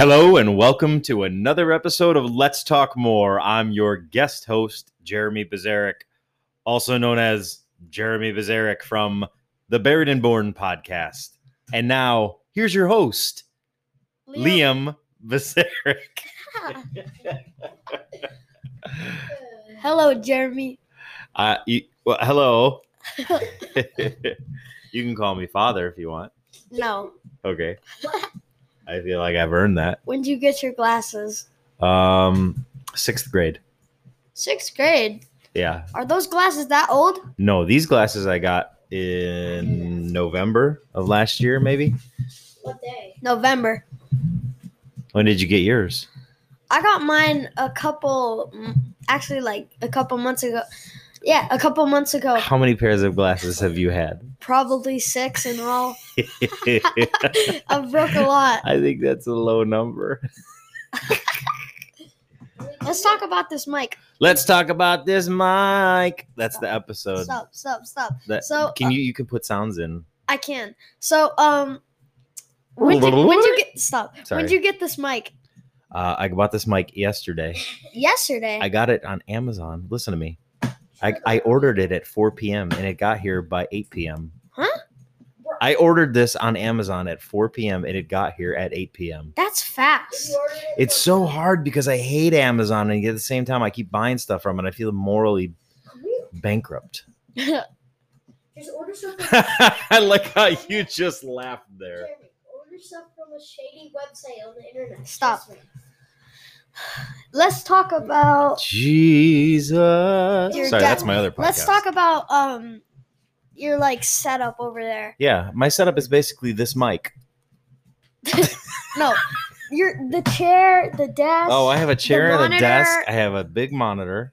Hello and welcome to another episode of Let's Talk More. I'm your guest host, Jeremy Bazarek, also known as Jeremy Bazarek from the Buried and Born podcast. And now, here's your host, Liam Bazarek. Hello, Jeremy. Uh, you, well, hello. you can call me father if you want. No. Okay. I feel like I've earned that. When did you get your glasses? Um, sixth grade. Sixth grade. Yeah. Are those glasses that old? No, these glasses I got in November of last year, maybe. What day? November. When did you get yours? I got mine a couple, actually, like a couple months ago. Yeah, a couple months ago. How many pairs of glasses have you had? Probably six in all. I I broke a lot. I think that's a low number. Let's talk about this mic. Let's talk about this mic. That's the episode. Stop, stop, stop. That, So, can uh, you you can put sounds in? I can. So, um, when did, when did you get stop? Sorry. When did you get this mic? Uh, I bought this mic yesterday. Yesterday. I got it on Amazon. Listen to me. I, I ordered it at 4 p.m. and it got here by 8 p.m. Huh? I ordered this on Amazon at 4 p.m. and it got here at 8 p.m. That's fast. It's so hard because I hate Amazon and at the same time I keep buying stuff from it. I feel morally bankrupt. Just order something. I like how you just laughed there. Jeremy, order stuff from a shady website on the internet. Stop. Let's talk about Jesus. Sorry, dad- that's my other podcast. Let's talk about um your like setup over there. Yeah, my setup is basically this mic. No, your the chair, the desk. Oh, I have a chair and a desk. I have a big monitor,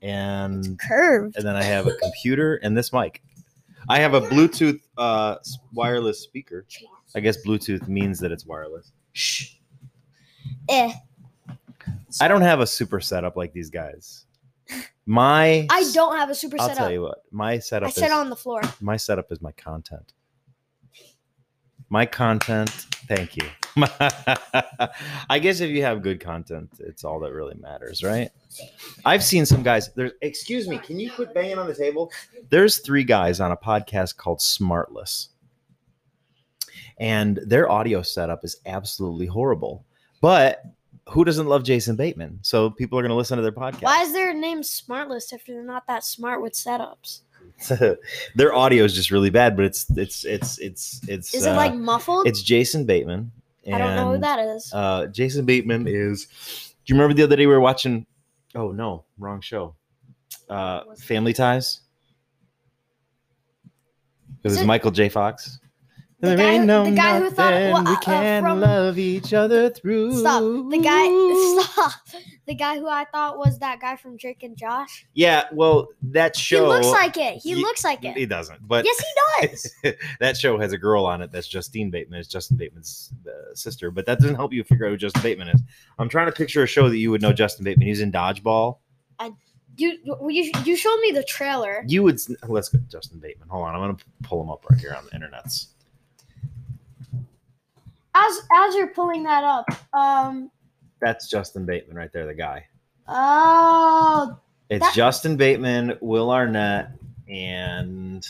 and curved. and then I have a computer and this mic. I have a Bluetooth uh, wireless speaker. I guess Bluetooth means that it's wireless. Shh. Eh. I don't have a super setup like these guys. My I don't have a super I'll setup. tell you what. My setup I sit is on the floor. my setup is my content. My content. Thank you. I guess if you have good content, it's all that really matters, right? I've seen some guys. There's. Excuse me. Can you quit banging on the table? There's three guys on a podcast called Smartless, and their audio setup is absolutely horrible. But who doesn't love Jason Bateman? So people are going to listen to their podcast. Why is their name Smartless if they're not that smart with setups? their audio is just really bad, but it's it's it's it's it's. Is uh, it like muffled? It's Jason Bateman. I don't know who that is. Uh, Jason Bateman is. Do you remember the other day we were watching? Oh no, wrong show. Uh, Family Ties. It was it- Michael J. Fox. The there guy ain't who- no the guy who thought- nothing well, we uh, uh, can from- love each other through. Stop. The guy. Stop. The guy who I thought was that guy from Drake and Josh. Yeah, well, that show. he looks like it. He Ye- looks like it. He doesn't, but yes, he does. that show has a girl on it that's Justine Bateman. It's Jason Bateman's uh, sister, but that doesn't help you figure out who Jason Bateman is. I'm trying to picture a show that you would know Jason Bateman. He's in Dodgeball. You you you showed me the trailer. You would s- let's go Jason Bateman. Hold on, I'm gonna pull him up right here on the internets. As as you're pulling that up, um, That's Jason Bateman right there, the guy. oh, It's That- Jason Bateman, Will Arnett, and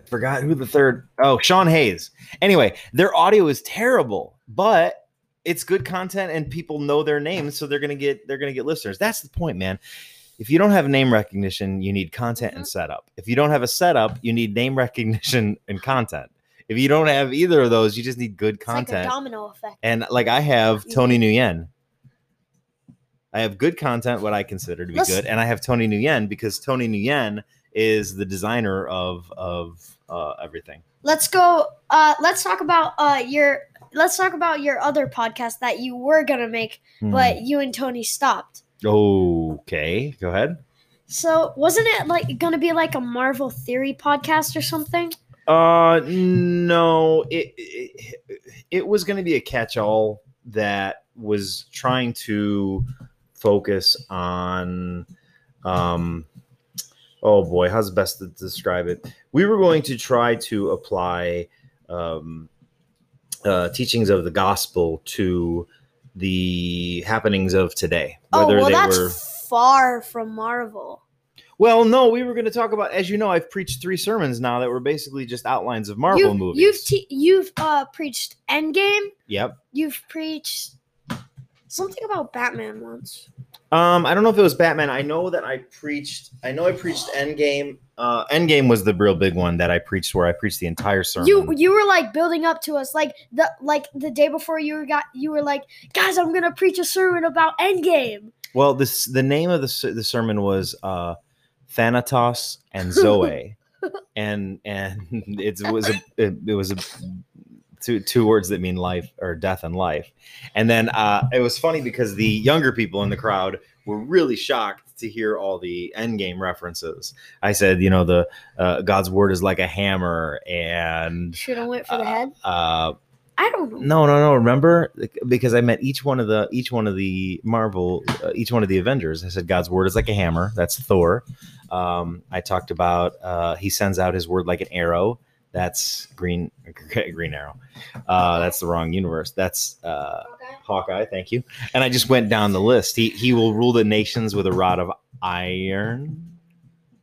I forgot who the third. Oh, Sean Hayes. Anyway, their audio is terrible, but it's good content and people know their names, so they're gonna get they're gonna get listeners. That's the point, man. If you don't have name recognition, you need content and setup. If you don't have a setup, you need name recognition and content. If you don't have either of those, you just need good it's like a content. domino effect. And like I have Tony Nguyen. I have good content, what I consider to be good, and I have Tony Nguyen because Tony Nguyen is the designer of of uh, everything. Let's go. Uh, let's talk about uh your. Let's talk about your other podcast that you were gonna make, Hmm. but you and Tony stopped. okay, go ahead. So wasn't it like gonna be like a Marvel theory podcast or something? Uh, no, it it, it was going to be a catch-all that was trying to focus on, um, oh boy, how's best to describe it? We were going to try to apply, um, uh, teachings of the gospel to the happenings of today. Oh Whether well, they that's were far from Marvel. Well, no, we were going to talk about. As you know, I've preached three sermons now that were basically just outlines of Marvel you've, movies. You've te- you've uh, preached Endgame. yep. You've preached something about Batman once. Um, I don't know if it was Batman. I know that I preached. I know I preached Endgame. Uh, Endgame was the real big one that I preached, where I preached the entire sermon. You you were like building up to us like the like the day before you were got you were like guys I'm gonna preach a sermon about Endgame. well, this the name of the the sermon was uh, Thanatos and Zoe, and and it was a it, it was a two two words that mean life or death and life, and then uh, it was funny because the younger people in the crowd were really shocked to hear all the Endgame references. I said, you know, the uh, God's word is like a hammer, and Should have went for the head. uh, I don't know. no, no, no. Remember, because I met each one of the each one of the Marvel, uh, each one of the Avengers. I said God's word is like a hammer. That's Thor. Um, I talked about uh, he sends out his word like an arrow. That's Green Green Arrow. Uh, that's the wrong universe. That's uh, Okay. Hawkeye. Thank you. And I just went down the list. He he will rule the nations with a rod of iron.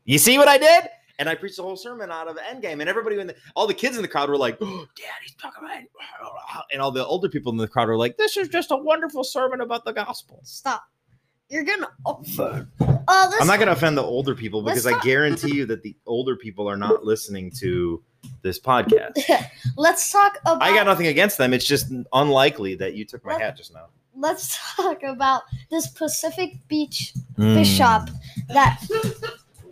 You see what I did? And I preached the whole sermon out of Endgame, and everybody in the, all the kids in the crowd were like, oh, "Dad, he's talking about," it." and all the older people in the crowd were like, "This is just a wonderful sermon about the gospel." Stop. You're gonna. offend. uh, I'm not going to offend the older people Let's because I guarantee you that the older people are not listening to this podcast. Let's talk about. I got nothing against them. It's just unlikely that you took my Let- hat just now. Let's talk about this Pacific Beach Mm. fish shop that.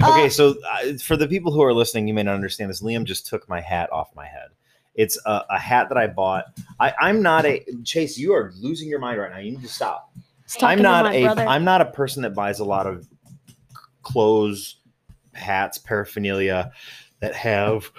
Uh, Okay, so uh, for the people who are listening, you may not understand this. Liam just took my hat off my head. It's a, a hat that I bought. I, I'm not a Chase. You are losing your mind right now. You need to stop. I'm to not my a. brother. am not a person that buys a lot of clothes, hats, paraphernalia that have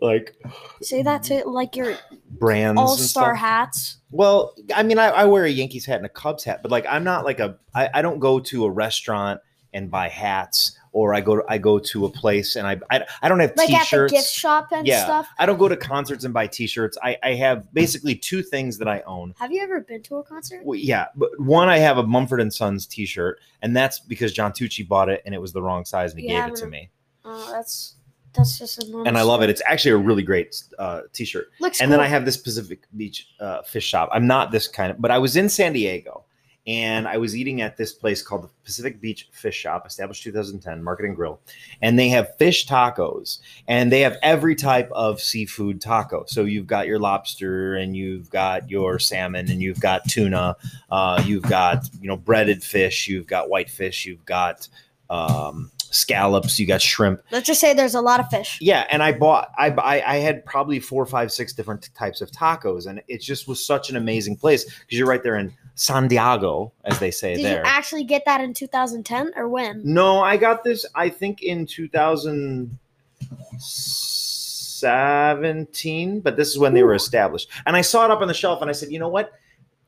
like Say that to like your brands. all and star stuff. hats. Well, I mean, I, I wear a Yankees hat and a Cubs hat, but like, I'm not like a. I, I don't go to a restaurant and buy hats, or I go to I go to a place and I I, I don't have Like at the T-shirts. gift shop and Yeah. stuff. I don't go to concerts and buy T-shirts. I I have basically two things that I own. Have you ever been to a concert? Well, yeah, but one I have a Mumford and Sons T-shirt, and that's because John Tucci bought it and it was the wrong size and he Yeah, gave it to me, Oh, that's that's just a normal and I love it. It's actually a really great uh, T-shirt. looks. and then. I have this Pacific Beach uh, fish shop. I'm not this kind of, but I was in San Diego and I was eating at this place called the Pacific Beach Fish Shop, established 2010, Market and Grill, and they have fish tacos, and they have every type of seafood taco. So you've got your lobster, and you've got your salmon, and you've got tuna, uh, you've got you know breaded fish, you've got white fish, you've got um, scallops, you got shrimp. Let's just say there's a lot of fish. Yeah, and I bought I, I I had probably four, five, six different types of tacos, and it just was such an amazing place because you're right there in San Diego, as they say Did there. you actually get that in 2010 or when? no, I got this. I think in 2017, but this is when they were established, and I saw it up on the shelf, and I said, you know what?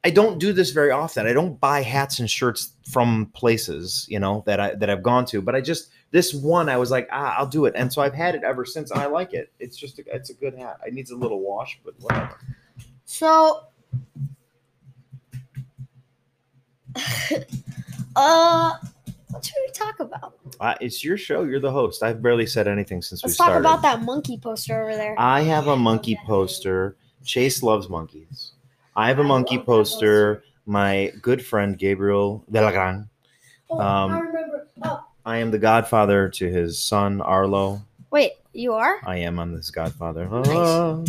I don't do this very often. I don't buy hats and shirts from places, you know, that I that I've gone to. But I just this one, I was like, ah, I'll do it, and so I've had it ever since, and I like it. It's just a, it's a good hat. It needs a little wash, but whatever. So, uh, what should we talk about? Uh, it's your show. You're the host. I've barely said anything since Let's we started. Let's talk about that monkey poster over there. I have a monkey poster. Chase loves monkeys. I have a I monkey love poster. My good friend Gabriel Delagran. Oh, Um, I remember. Oh, I am the godfather to his son Arlo. Wait, you are? I am on this godfather. Oh.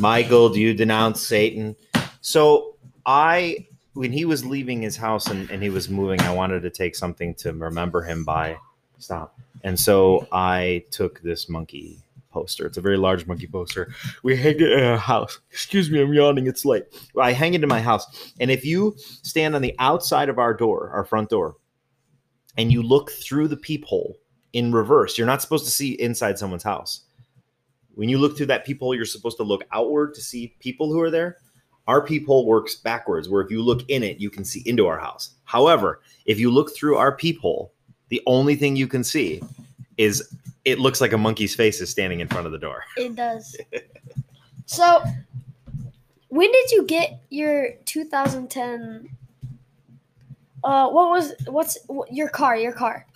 Michael, do you denounce Satan? So I, when he was leaving his house and, and he was moving, I wanted to take something to remember him by. Stop. And so I took this monkey poster. It's a very large monkey poster. We hang it in our house. Excuse me, I'm yawning. It's late. I hang it in my house. And if you stand on the outside of our door, our front door, and you look through the peephole in reverse, you're not supposed to see inside someone's house. When you look through that peephole, you're supposed to look outward to see people who are there. Our peephole works backwards, where if you look in it, you can see into our house. However, if you look through our peephole, the only thing you can see is it looks like a monkey's face is standing in front of the door. It does. So, when did you get your 2010? Uh, what was what's wh- your car? Your car.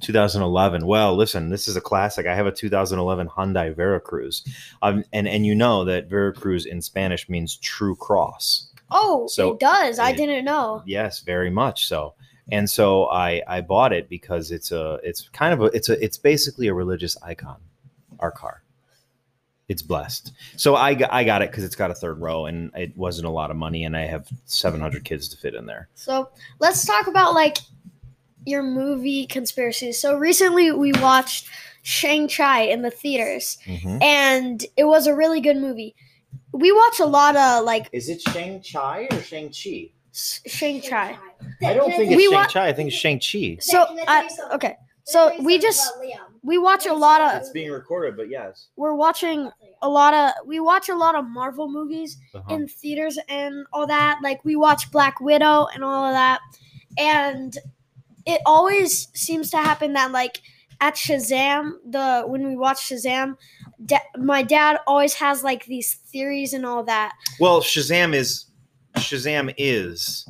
2011. Well, listen, this is a classic. I have a 2011 Hyundai Veracruz, um, and and you know that Veracruz in Spanish means true cross. Oh, So, it does. I didn't know. Yes, very much so. And so I I bought it because it's a it's kind of a it's a it's basically a religious icon. Our car. It's blessed. So I got, I got it because it's got a third row and it wasn't a lot of money and I have 700 kids to fit in there. So let's talk about like your movie conspiracies. So recently we watched Shang Chi in the theaters, Mhm. and it was a really good movie. We watch a lot of like Is it Shang Chi or Shang Chi? Shang Chi. I don't think We it's Shang wa- Chi. I think it's Shang Chi. So Can I tell I, you something? okay, so we just we watch a lot of It's being recorded, but yes. we're watching a lot of we watch a lot of Marvel movies Uh-huh. in theaters and all that. Like we watch Black Widow and all of that, and it always seems to happen that like at Shazam, the when we watch Shazam, da- my dad always has like these theories and all that. Well, Shazam is Shazam is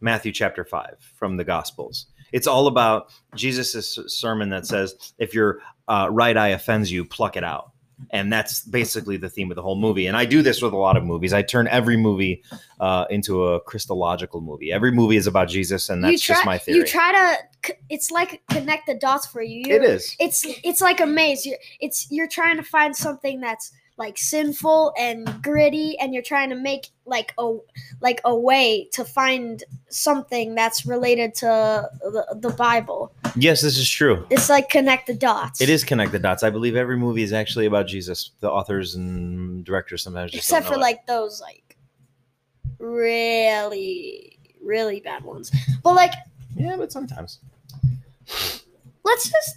Matthew chapter 5 from the Gospels. It's all about Jesus' sermon that says, if your uh, right eye offends you, pluck it out. And that's basically the theme of the whole movie. And I do this with a lot of movies. I turn every movie uh, into a Christological movie. Every movie is about Jesus, and that's try, just my theory. You try to, it's like connect the dots for you. it is. it's it's like a maze. You're it's you're trying to find something that's like sinful and gritty, and you're trying to make like a like a way to find something that's related to the, the Bible. Yes, this is true. It's like connect the dots. It is connect the dots. I believe every movie is actually about Jesus. The authors and directors sometimes just except for it. like those like really really bad ones. But like yeah, but sometimes. let's just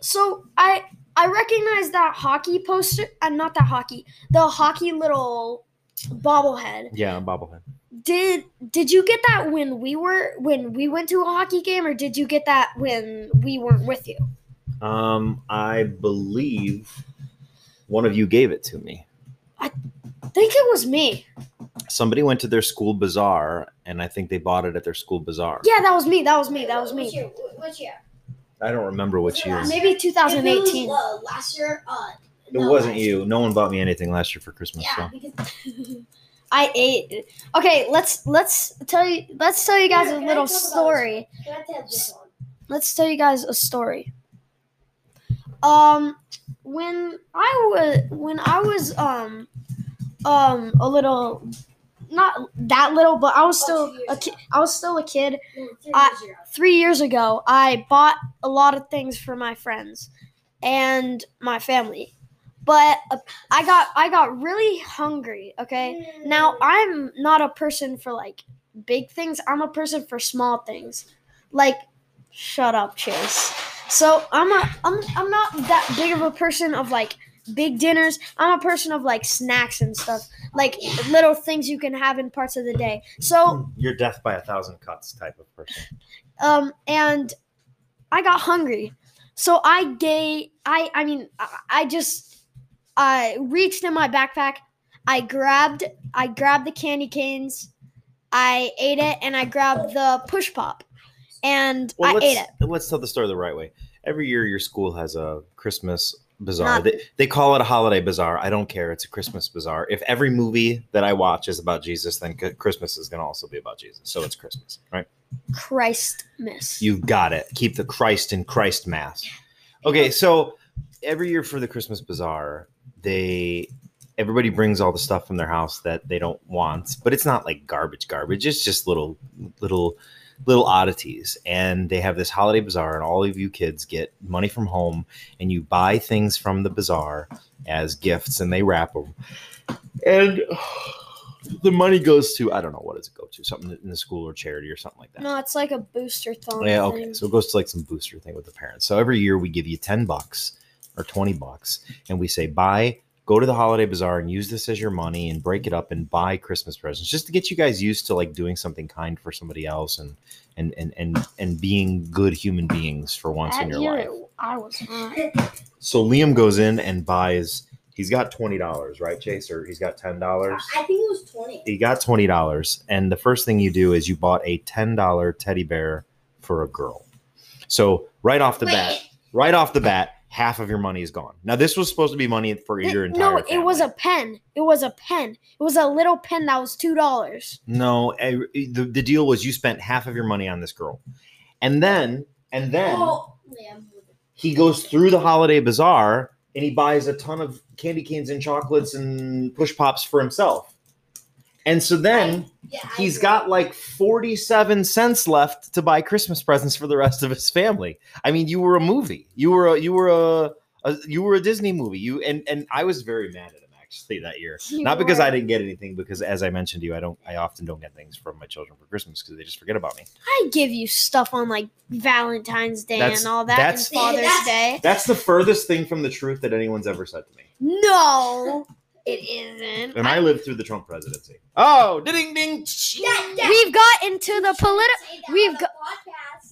so i i recognize that hockey poster and not that hockey the hockey little bobblehead Yeah, bobblehead. did did you get that when we were when we went to a hockey game or did you get that when we weren't with you Um, I believe one of you gave it to me. i think it was me Somebody went to their school bazaar, and I think they bought it at their school bazaar. yeah that was me that was me that was Which me year? Which year? I don't remember which year. maybe If it 2018 was, uh, last year. Uh, It wasn't last you. year. No one bought me anything last year for Christmas. Yeah, So. because i ate okay let's let's tell you let's tell you guys Here, a little story can I tell this one? let's tell you guys a story. Um, when I was when I was um um a little, not that little, but I was still a kid. I was still a kid. Three I- years ago. Three years ago, I bought a lot of things for my friends and my family, but uh, I got I got really hungry. Okay, now I'm not a person for like big things. I'm a person for small things. Like shut up, Chase. So I'm a I'm I'm not that big of a person of like big dinners. I'm a person of like snacks and stuff. Like little things you can have in parts of the day. So You're death by a thousand cuts type of person. um and I got hungry. So I gave I I mean I, I just I reached in my backpack. I grabbed I grabbed the candy canes. I ate it and I grabbed the push pop. And Well, I ate it. Let's tell the story the right way. Every year, your school has a Christmas bazaar. Not- They, they call it a holiday bazaar. I don't care. It's a Christmas bazaar. If every movie that I watch is about Jesus, then Christmas is going to also be about Jesus. So it's Christmas, right? Christmas. You've got it. Keep the Christ in Christ mass. Okay, so every year for the Christmas bazaar, they everybody brings all the stuff from their house that they don't want, but it's not like garbage garbage. It's just little little little oddities. And they have this holiday bazaar and all of you kids get money from home and you buy things from the bazaar as gifts and they wrap them. And the money goes to I don't know what does it go to? Something in the school or charity or something like that. no, it's like a booster thing. Yeah, okay. thing. So it goes to like some booster thing with the parents. So every year we give you 10 bucks or 20 bucks and we say, buy, go to the holiday bazaar and use this as your money and break it up and buy Christmas presents just to get you guys used to like doing something kind for somebody else and and and and, and being good human beings for once in your year, life. I was not. So Liam goes in and buys He's got twenty dollars, right, Chase? Or he's got ten dollars. I think it was twenty. He got twenty dollars, and the first thing you do is you bought a ten dollar teddy bear for a girl. So right off the bat, right off the bat, half of your money is gone. Now this was supposed to be money for your It- entire. no, it was a pen. It was a pen. It was a little pen that was two dollars. no. eh, The, the deal was you spent half of your money on this girl, and then and then. Oh, yeah, I'm with it. he goes through the holiday bazaar and he buys a ton of candy canes and chocolates and push pops for himself. And so then Yeah, I he's agree. got like 47 cents left to buy Christmas presents for the rest of his family. I mean, you were a movie. You were a you were a, a you were a Disney movie. You and and I was very mad at him actually that year. You Not because I didn't get anything because as I mentioned to you, I don't I often don't get things from my children for Christmas because they just forget about me. I give you stuff on like Valentine's Day That's- and all that, that's- and Father's That's- Day. That's the furthest thing from the truth that anyone's ever said to me. No, it isn't. And I lived through the Trump presidency. Oh, ding ding. Dad, Dad, We've got into the political. we've got-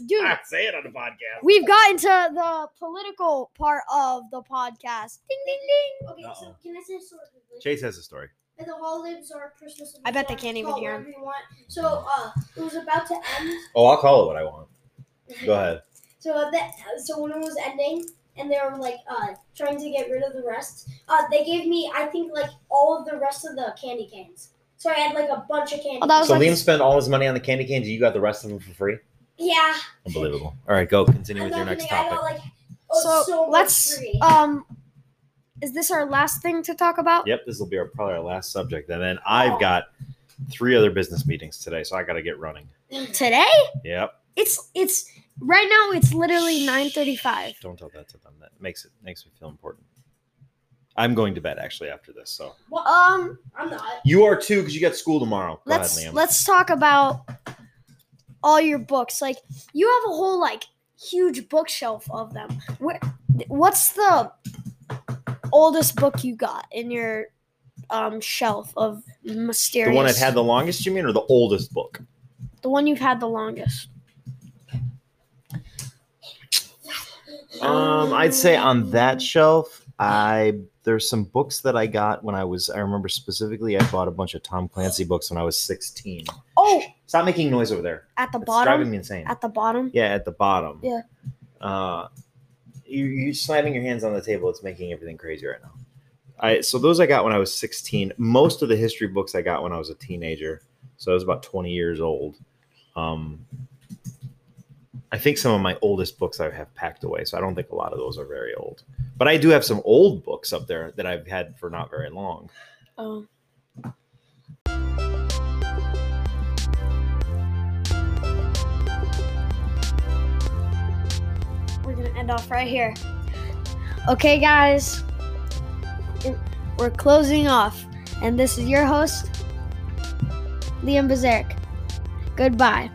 Dude, Ah, say it on the podcast. we've got into the political part of the podcast. Ding ding ding. Okay, so Uh-oh. can I say a story quickly? Chase has a story. At the holidays or Christmas. I bet they can't even hear whatever you want. So uh, it was about to end. Oh, I'll call it what I want. Go ahead. So uh, that so when it was ending and they were like uh trying to get rid of the rest, uh they gave me I think like all of the rest of the candy canes. So I had like a bunch of candy. Oh, that was So like Liam spent all his money on the candy canes. You got the rest of them for free. yeah. Unbelievable. All right, go continue with your not next kidding, I topic. got like oh, so, so, let's free. um is this our last thing to talk about Yep, this will be our probably our last subject, and then I've Oh. got three other business meetings today, so I got to get running. today Yep. it's it's right now it's literally 9:35 Don't tell that to them. That makes it makes me feel important. I'm going to bed actually after this, so What? um I'm not. you are too because you got school tomorrow. Go let's ahead, Liam. let's talk about all your books like you have a whole like huge bookshelf of them Where, what's the oldest book you got in your um shelf of mysterious the one I've had the longest, you mean, or the oldest book? the one you've had the longest Um, I'd say on that shelf, I there's some books that I got when I was. I remember specifically, I bought a bunch of Tom Clancy books when I was 16. oh Stop making noise over there. at the bottom. Driving me insane. at the bottom yeah, at the bottom. Yeah. Uh, you you slamming your hands on the table. It's making everything crazy right now. I so those I got when I was 16. Most of the history books I got when I was a teenager. So I was about 20 years old. Um, I think some of my oldest books I have packed away, so I don't think a lot of those are very old. But I do have some old books up there that I've had for not very long. oh. We're gonna end off right here. Okay guys. We're closing off and this is your host liam Bazarek goodbye